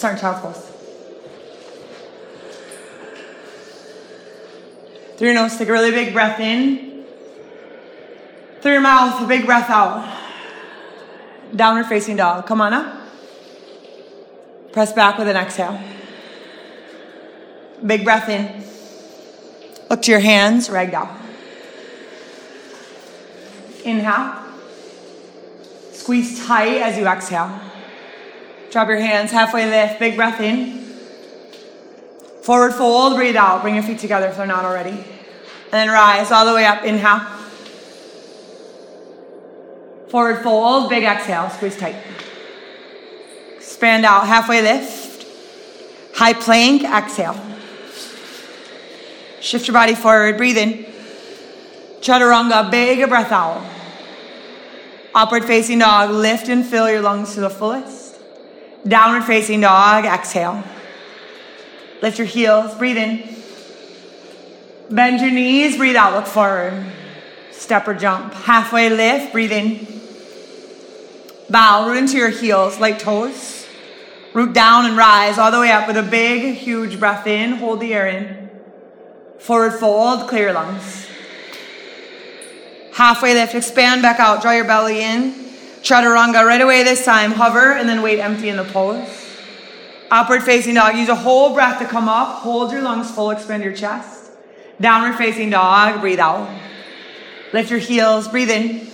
child's pose. Through your nose, take a really big breath in. Through your mouth, a big breath out. Downward facing dog. Come on up. Press back with an exhale. Big breath in. Look to your hands, ragdoll. Inhale. Squeeze tight as you exhale. Drop your hands, halfway lift, big breath in. Forward fold, breathe out. Bring your feet together if they're not already. And then rise all the way up. Inhale. Forward fold, big exhale, squeeze tight. Expand out, halfway lift. High plank, exhale. Shift your body forward, breathe in. Chaturanga, big breath out. Upward facing dog, lift and fill your lungs to the fullest. Downward facing dog, exhale. Lift your heels, breathe in. Bend your knees, breathe out, look forward. Step or jump. Halfway lift, breathe in. Bow, root into your heels, light toes. Root down and rise all the way up with a big, huge breath in. Hold the air in. Forward fold, clear your lungs. Halfway lift, expand back out, draw your belly in. Chaturanga right away this time. Hover and then weight empty in the pose. Upward facing dog. Use a whole breath to come up. Hold your lungs full, expand your chest. Downward facing dog. Breathe out. Lift your heels. Breathe in.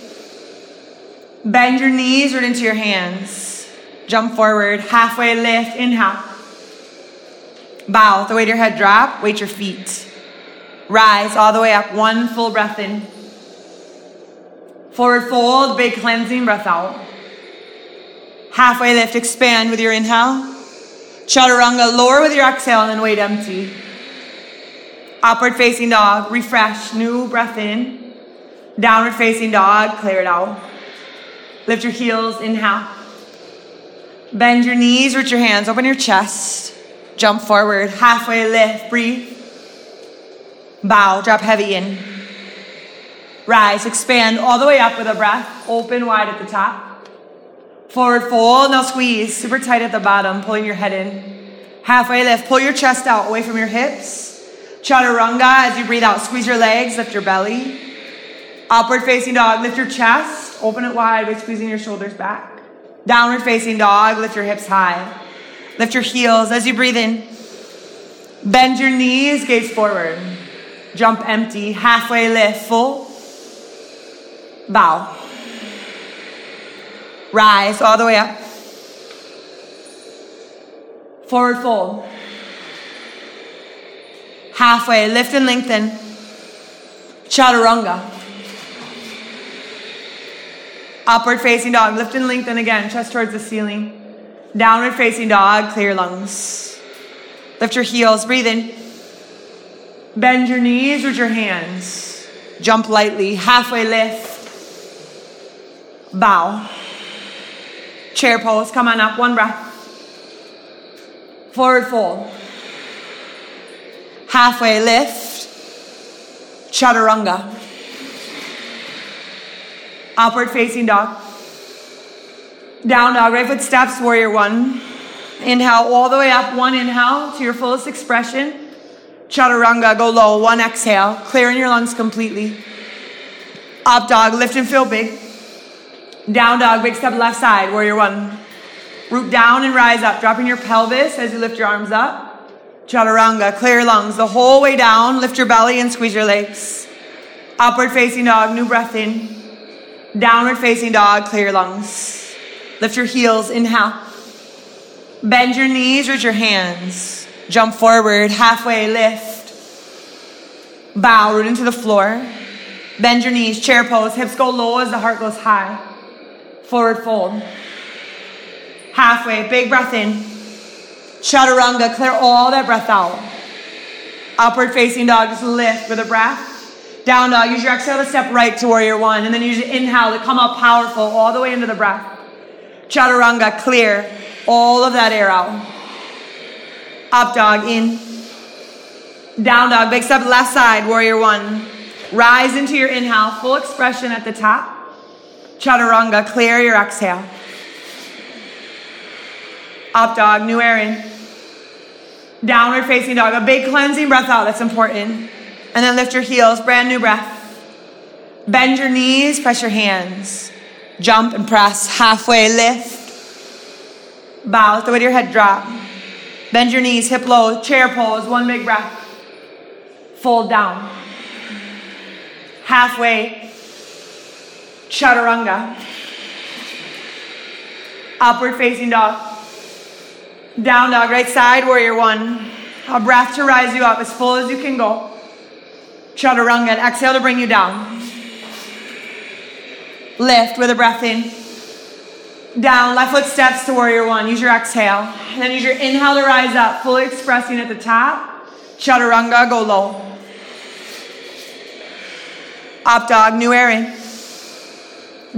Bend your knees right into your hands. Jump forward. Halfway lift. Inhale. Bow. The weight your head drop. Weight your feet. Rise all the way up. One full breath in. Forward fold, big cleansing breath out. Halfway lift, expand with your inhale. Chaturanga, lower with your exhale and then weight empty. Upward facing dog, refresh, new breath in. Downward facing dog, clear it out. Lift your heels, inhale. Bend your knees, reach your hands, open your chest. Jump forward, halfway lift, breathe. Bow, drop heavy in. Rise, expand all the way up with a breath. Open wide at the top. Forward fold. Now squeeze super tight at the bottom, pulling your head in. Halfway lift. Pull your chest out away from your hips. Chaturanga as you breathe out. Squeeze your legs, lift your belly. Upward facing dog. Lift your chest. Open it wide by squeezing your shoulders back. Downward facing dog. Lift your hips high. Lift your heels as you breathe in. Bend your knees, gaze forward. Jump empty. Halfway lift, full. Bow. Rise all the way up. Forward fold. Halfway, lift and lengthen. Chaturanga. Upward facing dog, lift and lengthen again, chest towards the ceiling. Downward facing dog, clear your lungs. Lift your heels, breathe in. Bend your knees with your hands. Jump lightly, halfway lift. Bow. Chair pose. Come on up. One breath. Forward fold. Halfway lift. Chaturanga. Upward facing dog. Down dog. Right foot steps. Warrior one. Inhale all the way up. One inhale to your fullest expression. Chaturanga. Go low. One exhale. Clearing your lungs completely. Up dog. Lift and feel big. Down dog, big step left side, warrior one. Root down and rise up, dropping your pelvis as you lift your arms up. Chaturanga, clear your lungs the whole way down. Lift your belly and squeeze your legs. Upward facing dog, new breath in. Downward facing dog, clear your lungs. Lift your heels, inhale. Bend your knees, reach your hands. Jump forward, halfway lift. Bow, root into the floor. Bend your knees, chair pose. Hips go low as the heart goes high. Forward fold. Halfway, big breath in. Chaturanga, clear all that breath out. Upward facing dog, just lift with a breath. Down dog, use your exhale to step right to warrior one. And then use your inhale to come up powerful all the way into the breath. Chaturanga, clear all of that air out. Up dog, in. Down dog, big step left side, warrior one. Rise into your inhale, full expression at the top. Chaturanga, clear your exhale. Up dog, new Aaron. Downward facing dog. A big cleansing breath out, that's important. And then lift your heels, brand new breath. Bend your knees, press your hands. Jump and press, halfway lift. Bow, the weight of your head drop. Bend your knees, hip low, chair pose, one big breath. Fold down. Halfway, chaturanga. Upward facing dog. Down dog, right side, warrior one. A breath to rise you up as full as you can go. Chaturanga, and exhale to bring you down. Lift with a breath in. Down, left foot steps to warrior one. Use your exhale. And then use your inhale to rise up, fully expressing at the top. Chaturanga, go low. Up dog, new Aaron.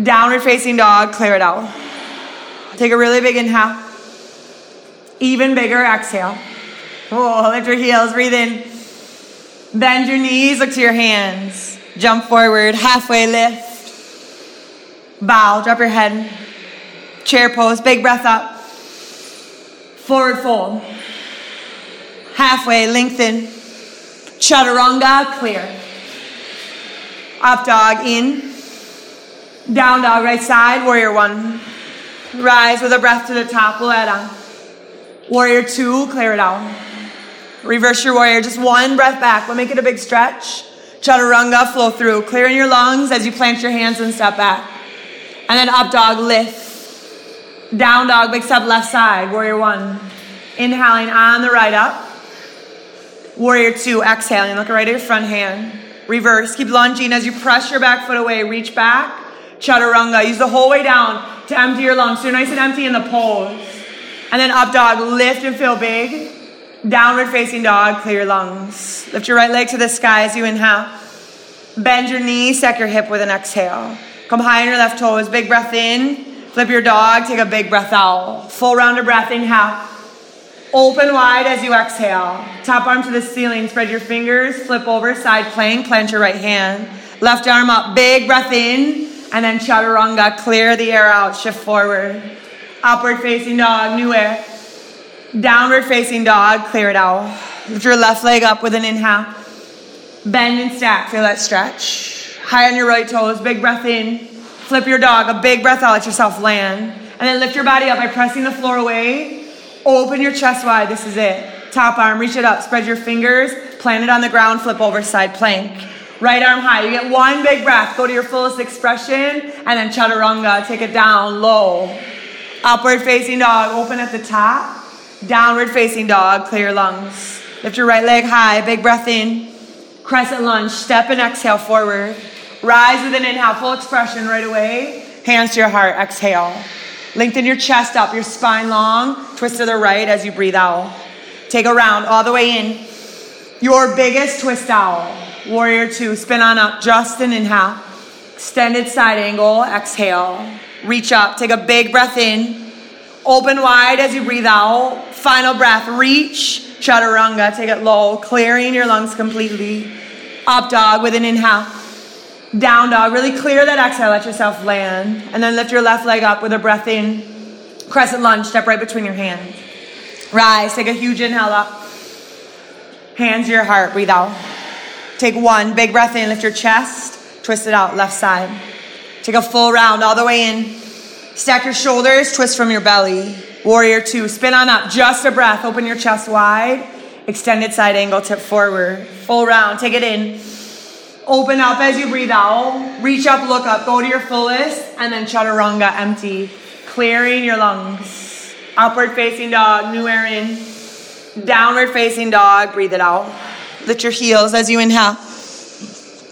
Downward facing dog, clear it out. Take a really big inhale. Even bigger exhale. Whoa, lift your heels, breathe in. Bend your knees, look to your hands. Jump forward, halfway lift. Bow, drop your head. Chair pose, big breath up. Forward fold. Halfway, lengthen. Chaturanga, clear. Up dog, in. Down dog, right side, warrior one. Rise with a breath to the top, on. Warrior two, clear it out. Reverse your warrior, just one breath back. We'll make it a big stretch. Chaturanga, flow through. Clearing your lungs as you plant your hands and step back. And then up dog, lift. Down dog, big step left side, warrior one. Inhaling on the right up. Warrior two, exhaling, look right at your front hand. Reverse, keep lunging as you press your back foot away, reach back. Chaturanga, use the whole way down to empty your lungs. So you're nice and empty in the pose. And then up dog, lift and feel big. Downward facing dog, clear your lungs. Lift your right leg to the sky as you inhale. Bend your knee, stack your hip with an exhale. Come high on your left toes, big breath in. Flip your dog, take a big breath out. Full round of breath, inhale. Open wide as you exhale. Top arm to the ceiling, spread your fingers, flip over, side plank, plant your right hand. Left arm up, big breath in, and then chaturanga, clear the air out, shift forward. Upward facing dog, new air. Downward facing dog, clear it out. Lift your left leg up with an inhale. Bend and stack, feel that stretch. High on your right toes, big breath in. Flip your dog, a big breath out, let yourself land. And then lift your body up by pressing the floor away. Open your chest wide, this is it. Top arm, reach it up, spread your fingers, plant it on the ground, flip over side plank. Right arm high. You get one big breath, go to your fullest expression, and then chaturanga, take it down low. Upward facing dog, open at the top. Downward facing dog, clear your lungs. Lift your right leg high, big breath in. Crescent lunge, step and exhale forward. Rise with an inhale, full expression right away. Hands to your heart, exhale. Lengthen your chest up, your spine long. Twist to the right as you breathe out. Take a round all the way in. Your biggest twist out. Warrior two, spin on up, just an inhale. Extended side angle, exhale. Reach up, take a big breath in. Open wide as you breathe out. Final breath, reach. Chaturanga, take it low, clearing your lungs completely. Up dog with an inhale. Down dog, really clear that exhale, let yourself land. And then lift your left leg up with a breath in. Crescent lunge, step right between your hands. Rise, take a huge inhale up. Hands to your heart, breathe out. Take one big breath in, lift your chest, twist it out, left side. Take a full round all the way in. Stack your shoulders, twist from your belly. Warrior two, spin on up, just a breath. Open your chest wide. Extended side angle, tip forward. Full round, take it in. Open up as you breathe out. Reach up, look up, go to your fullest, and then chaturanga, empty. Clearing your lungs. Upward facing dog, new air in. Downward facing dog, breathe it out. Lift your heels as you inhale.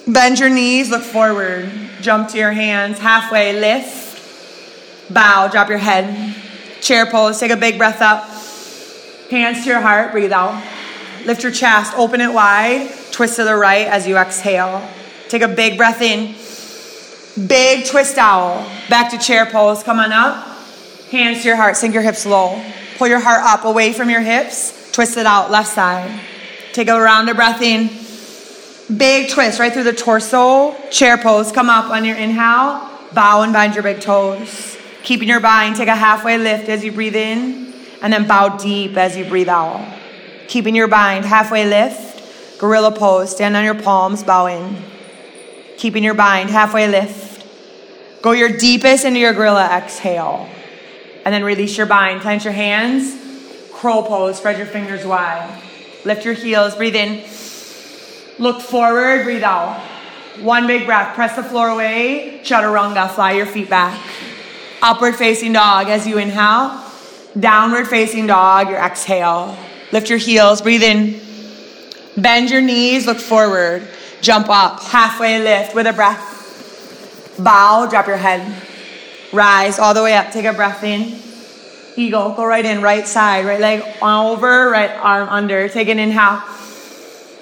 Bend your knees, look forward. Jump to your hands, halfway, lift. Bow, drop your head. Chair pose, take a big breath up. Hands to your heart, breathe out. Lift your chest, open it wide. Twist to the right as you exhale. Take a big breath in. Big twist owl. Back to chair pose. Come on up. Hands to your heart. Sink your hips low. Pull your heart up away from your hips. Twist it out. Left side. Take a round of breath in. Big twist right through the torso. Chair pose. Come up on your inhale. Bow and bind your big toes. Keeping your bind. Take a halfway lift as you breathe in. and then bow deep as you breathe out. Keeping your bind, halfway lift, gorilla pose, stand on your palms, bow in. Keeping your bind, halfway lift. Go your deepest into your gorilla, exhale. And then release your bind, plant your hands, crow pose, spread your fingers wide. Lift your heels, breathe in. Look forward, breathe out. One big breath, press the floor away, chaturanga, fly your feet back. Upward facing dog as you inhale, downward facing dog, your exhale. Lift your heels, breathe in. Bend your knees, look forward, jump up, halfway lift with a breath. Bow, drop your head. Rise all the way up, take a breath in. Eagle, go right in, right side, right leg over, right arm under. Take an inhale.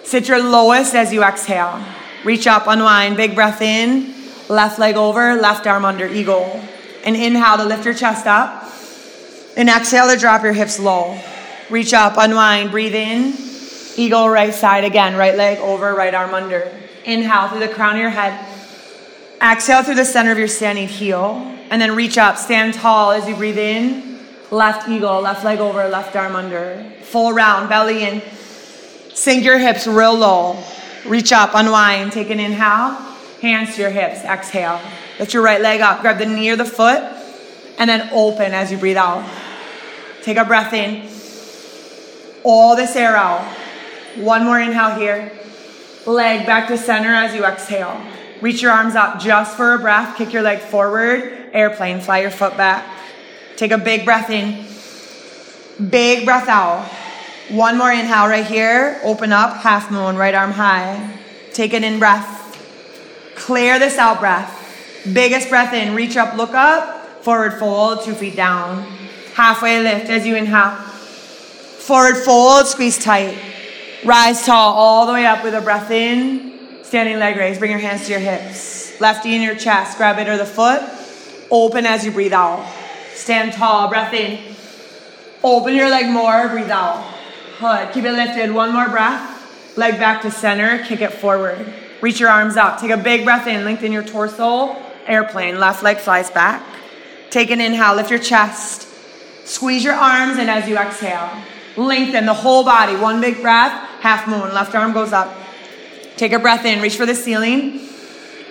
Sit your lowest as you exhale. Reach up, unwind, big breath in. Left leg over, left arm under, eagle. And inhale to lift your chest up. And exhale to drop your hips low. Reach up, unwind, breathe in. Eagle, right side again, right leg over, right arm under. Inhale through the crown of your head. Exhale through the center of your standing heel. And then reach up, stand tall as you breathe in. Left eagle, left leg over, left arm under. Full round, belly in. Sink your hips real low. Reach up, unwind. Take an inhale. Hands to your hips. Exhale. Lift your right leg up. Grab the knee or the foot. And then open as you breathe out. Take a breath in. All this air out. One more inhale here. Leg back to center as you exhale. Reach your arms up just for a breath. Kick your leg forward. Airplane. Fly your foot back. Take a big breath in. Big breath out. One more inhale right here. Open up, half moon, right arm high. Take an in breath. Clear this out breath. Biggest breath in. Reach up, look up. Forward fold, two feet down. Halfway lift as you inhale. Forward fold, squeeze tight. Rise tall all the way up with a breath in. Standing leg raise. Bring your hands to your hips. Lefty in your chest. Grab it or the foot. Open as you breathe out. Stand tall, breath in. Open your leg more, breathe out. Hood, keep it lifted. One more breath. Leg back to center, kick it forward. Reach your arms up. Take a big breath in, lengthen your torso. Airplane, left leg flies back. Take an inhale, lift your chest. Squeeze your arms and as you exhale. Lengthen the whole body. One big breath, half moon. Left arm goes up. Take a breath in, reach for the ceiling.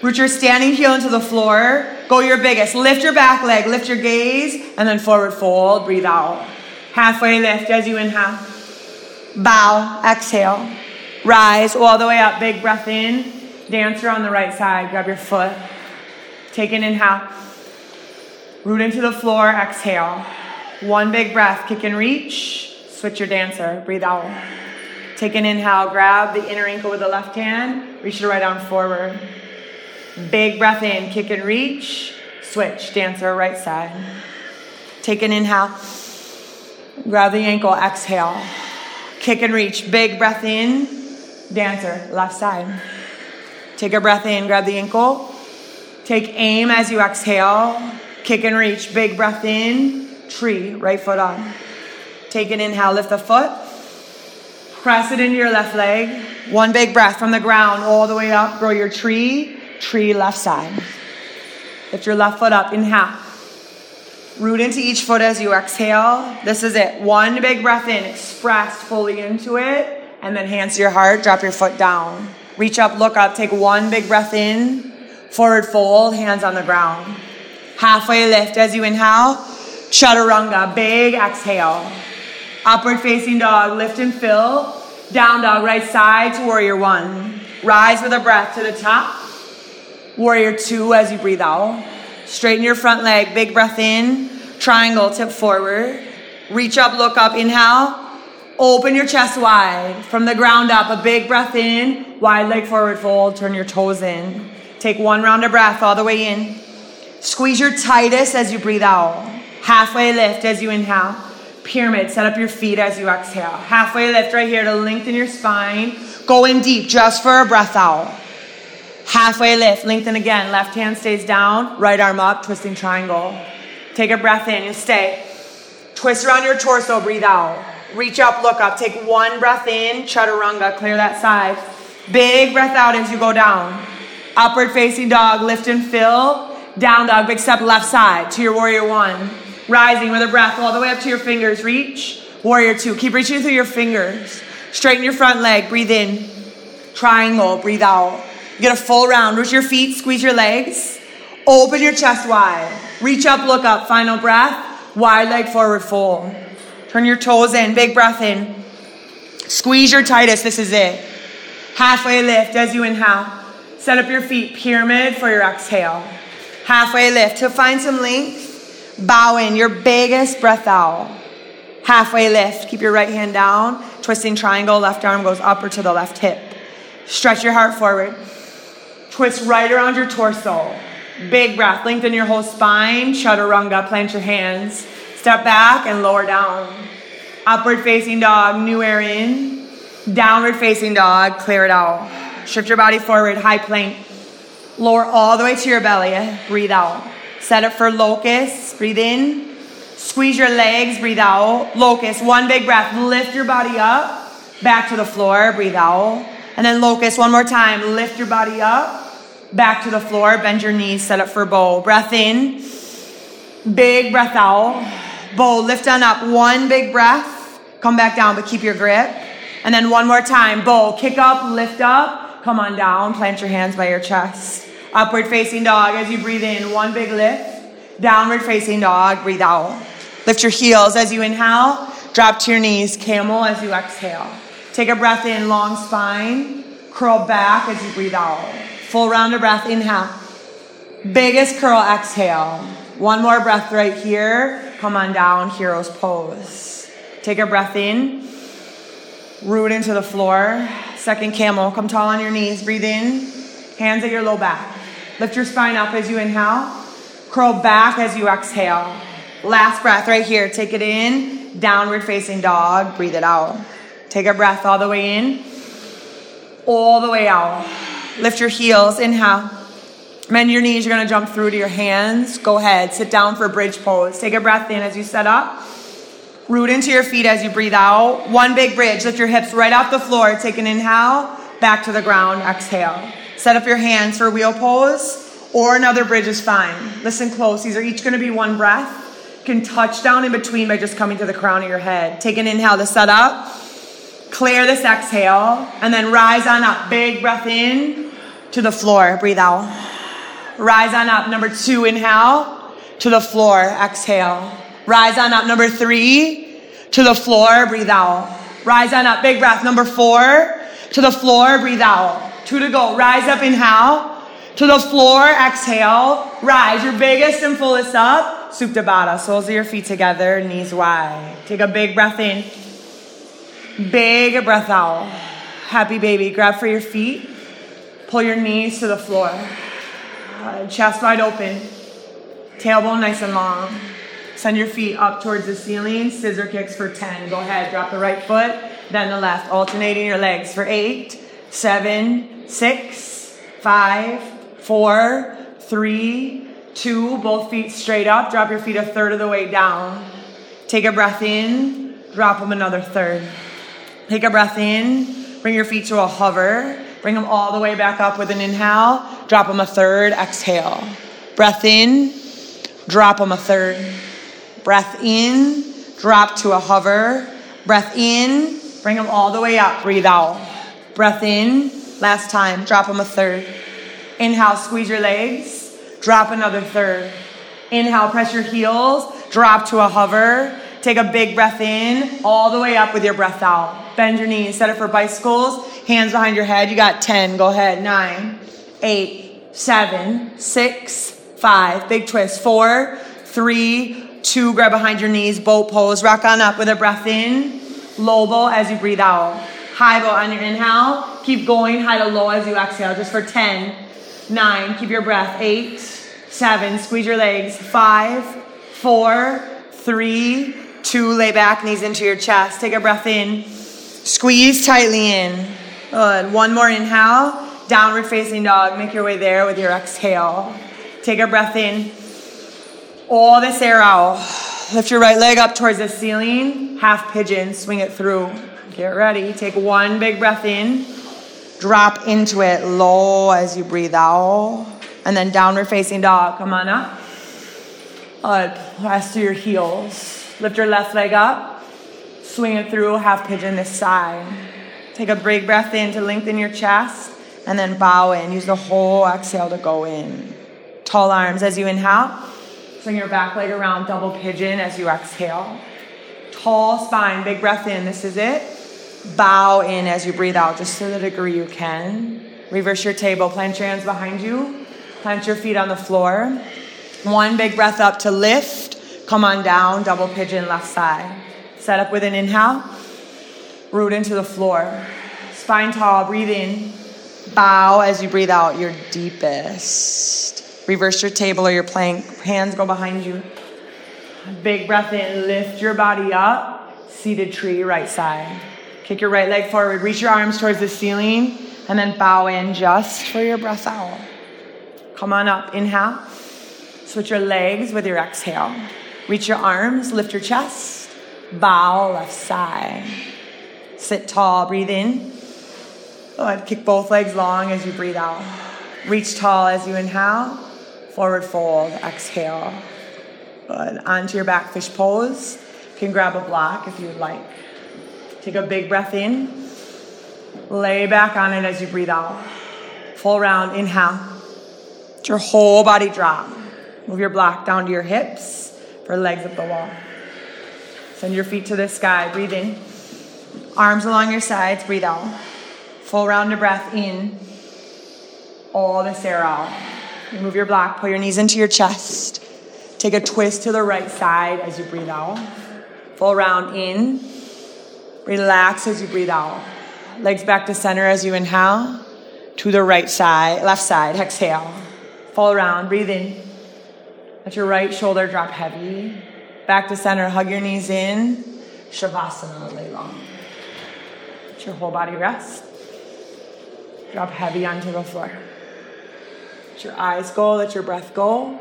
Root your standing heel into the floor. Go your biggest. Lift your back leg, lift your gaze, and then forward fold. Breathe out. Halfway lift as you inhale. Bow, exhale. Rise all the way up. Big breath in. Dancer on the right side. Grab your foot. Take an inhale. Root into the floor. Exhale. One big breath. Kick and reach. Switch your dancer. Breathe out. Take an inhale. Grab the inner ankle with the left hand. Reach your right arm forward. Big breath in, kick and reach. Switch, dancer, right side. Take an inhale. Grab the ankle, exhale. Kick and reach. Big breath in, dancer, left side. Take a breath in, grab the ankle. Take aim as you exhale. Kick and reach. Big breath in, tree, right foot on. Take an inhale, lift the foot. Press it into your left leg. One big breath from the ground all the way up. Grow your tree tree left side. Lift your left foot up, inhale. Root into each foot as you exhale. This is it. One big breath in, express fully into it, and then hands to your heart, drop your foot down. Reach up, look up, take one big breath in, forward fold, hands on the ground. Halfway lift as you inhale, chaturanga, big exhale. Upward facing dog, lift and fill. Down dog, right side to warrior one. Rise with a breath to the top. Warrior two as you breathe out. Straighten your front leg, big breath in. Triangle, tip forward. Reach up, look up, inhale. Open your chest wide. From the ground up, a big breath in. Wide leg forward fold, turn your toes in. Take one round of breath all the way in. Squeeze your tightest as you breathe out. Halfway lift as you inhale. Pyramid, set up your feet as you exhale. Halfway lift right here to lengthen your spine. Go in deep just for a breath out. Halfway lift, lengthen again. Left hand stays down, right arm up, twisting triangle. Take a breath in, you stay. Twist around your torso, breathe out. Reach up, look up. Take one breath in, chaturanga, clear that side. Big breath out as you go down. Upward facing dog, lift and fill. Down dog, big step left side to your warrior one. Rising with a breath all the way up to your fingers. Reach. Warrior two. Keep reaching through your fingers. Straighten your front leg. Breathe in. Triangle. Breathe out. Get a full round. Root your feet. Squeeze your legs. Open your chest wide. Reach up, look up. Final breath. Wide leg forward fold. Turn your toes in. Big breath in. Squeeze your tightest. This is it. Halfway lift as you inhale. Set up your feet. Pyramid for your exhale. Halfway lift. To find some length, bow in your biggest breath out. Halfway lift. Keep your right hand down. Twisting triangle. Left arm goes up or to the left hip. Stretch your heart forward. Twist right around your torso. Big breath. Lengthen your whole spine. Chaturanga. Plant your hands. Step back and lower down. Upward facing dog. New air in. Downward facing dog. Clear it out. Shift your body forward. High plank. Lower all the way to your belly. Breathe out. Set up for locust. Breathe in. Squeeze your legs. Breathe out. Locust. One big breath. Lift your body up. Back to the floor. Breathe out. And then locust. One more time. Lift your body up back to the floor, bend your knees, set up for bow. Breath in, big breath out. Bow, lift on up, one big breath, come back down, but keep your grip. And then one more time, bow, kick up, lift up, come on down, plant your hands by your chest. Upward facing dog as you breathe in, one big lift. Downward facing dog, breathe out. Lift your heels as you inhale, drop to your knees, camel as you exhale. Take a breath in, long spine, curl back as you breathe out. Full round of breath, inhale. Biggest curl, exhale. One more breath right here. Come on down, hero's pose. Take a breath in. Root into the floor. Second camel. Come tall on your knees. Breathe in. Hands at your low back. Lift your spine up as you inhale. Curl back as you exhale. Last breath right here. Take it in. Downward facing dog. Breathe it out. Take a breath all the way in. All the way out. Lift your heels, inhale. Bend your knees, you're gonna jump through to your hands. Go ahead, sit down for bridge pose. Take a breath in as you set up. Root into your feet as you breathe out. One big bridge, lift your hips right off the floor. Take an inhale, back to the ground, exhale. Set up your hands for wheel pose, or another bridge is fine. Listen close, these are each gonna be one breath. You can touch down in between by just coming to the crown of your head. Take an inhale to set up. Clear this exhale, and then rise on up. Big breath in to the floor. Breathe out. Rise on up. Number two, inhale to the floor. Exhale. Rise on up. Number three to the floor. Breathe out. Rise on up. Big breath. Number four to the floor. Breathe out. Two to go. Rise up. Inhale to the floor. Exhale. Rise. Your biggest and fullest up. Supta Baddha. Soles of your feet together. Knees wide. Take a big breath in. Big breath out. Happy baby. Grab for your feet. Pull your knees to the floor. Uh, chest wide open. Tailbone nice and long. Send your feet up towards the ceiling. Scissor kicks for 10. Go ahead. Drop the right foot, then the left. Alternating your legs for eight, seven, six, five, four, three, two. Both feet straight up. Drop your feet a third of the way down. Take a breath in. Drop them another third. Take a breath in. Bring your feet to a hover. Bring them all the way back up with an inhale. Drop them a third. Exhale. Breath in. Drop them a third. Breath in. Drop to a hover. Breath in. Bring them all the way up. Breathe out. Breath in. Last time. Drop them a third. Inhale. Squeeze your legs. Drop another third. Inhale. Press your heels. Drop to a hover. Take a big breath in, all the way up with your breath out. Bend your knees, set it for bicycles, hands behind your head. You got 10, go ahead. Nine, eight, seven, six, five. Big twist. Four, three, two. Grab behind your knees, boat pose. Rock on up with a breath in, low bow as you breathe out. High bow on your inhale. Keep going high to low as you exhale, just for 10, nine. Keep your breath. Eight, seven. Squeeze your legs. Five, four, three, Two, lay back, knees into your chest. Take a breath in. Squeeze tightly in. Good. One more inhale. Downward facing dog. Make your way there with your exhale. Take a breath in. All this air out. Lift your right leg up towards the ceiling. Half pigeon. Swing it through. Get ready. Take one big breath in. Drop into it low as you breathe out. And then downward facing dog. Come on up. Uh, press through your heels. Lift your left leg up. Swing it through, half pigeon this side. Take a big breath in to lengthen your chest and then bow in. Use the whole exhale to go in. Tall arms as you inhale. Swing your back leg around, double pigeon as you exhale. Tall spine, big breath in. This is it. Bow in as you breathe out, just to the degree you can. Reverse your table. Plant your hands behind you. Plant your feet on the floor. One big breath up to lift. Come on down, double pigeon left side. Set up with an inhale. Root into the floor. Spine tall, breathe in. Bow as you breathe out your deepest. Reverse your table or your plank. Hands go behind you. Big breath in. Lift your body up. Seated tree, right side. Kick your right leg forward. Reach your arms towards the ceiling. And then bow in just for your breath out. Come on up. Inhale. Switch your legs with your exhale. Reach your arms. Lift your chest. Bow left side. Sit tall. Breathe in. Good. Kick both legs long as you breathe out. Reach tall as you inhale. Forward fold. Exhale. Good. Onto your back fish pose. You can grab a block if you would like. Take a big breath in. Lay back on it as you breathe out. Full round. Inhale. Let your whole body drop. Move your block down to your hips for legs up the wall. Send your feet to the sky. Breathe in. Arms along your sides. Breathe out. Full round of breath in. All this air out. Move your block. Pull your knees into your chest. Take a twist to the right side as you breathe out. Full round in. Relax as you breathe out. Legs back to center as you inhale. To the right side, left side. Exhale. Full round. Breathe in. Let your right shoulder drop heavy. Back to center. Hug your knees in. Shavasana. Lay long. Let your whole body rest. Drop heavy onto the floor. Let your eyes go, let your breath go.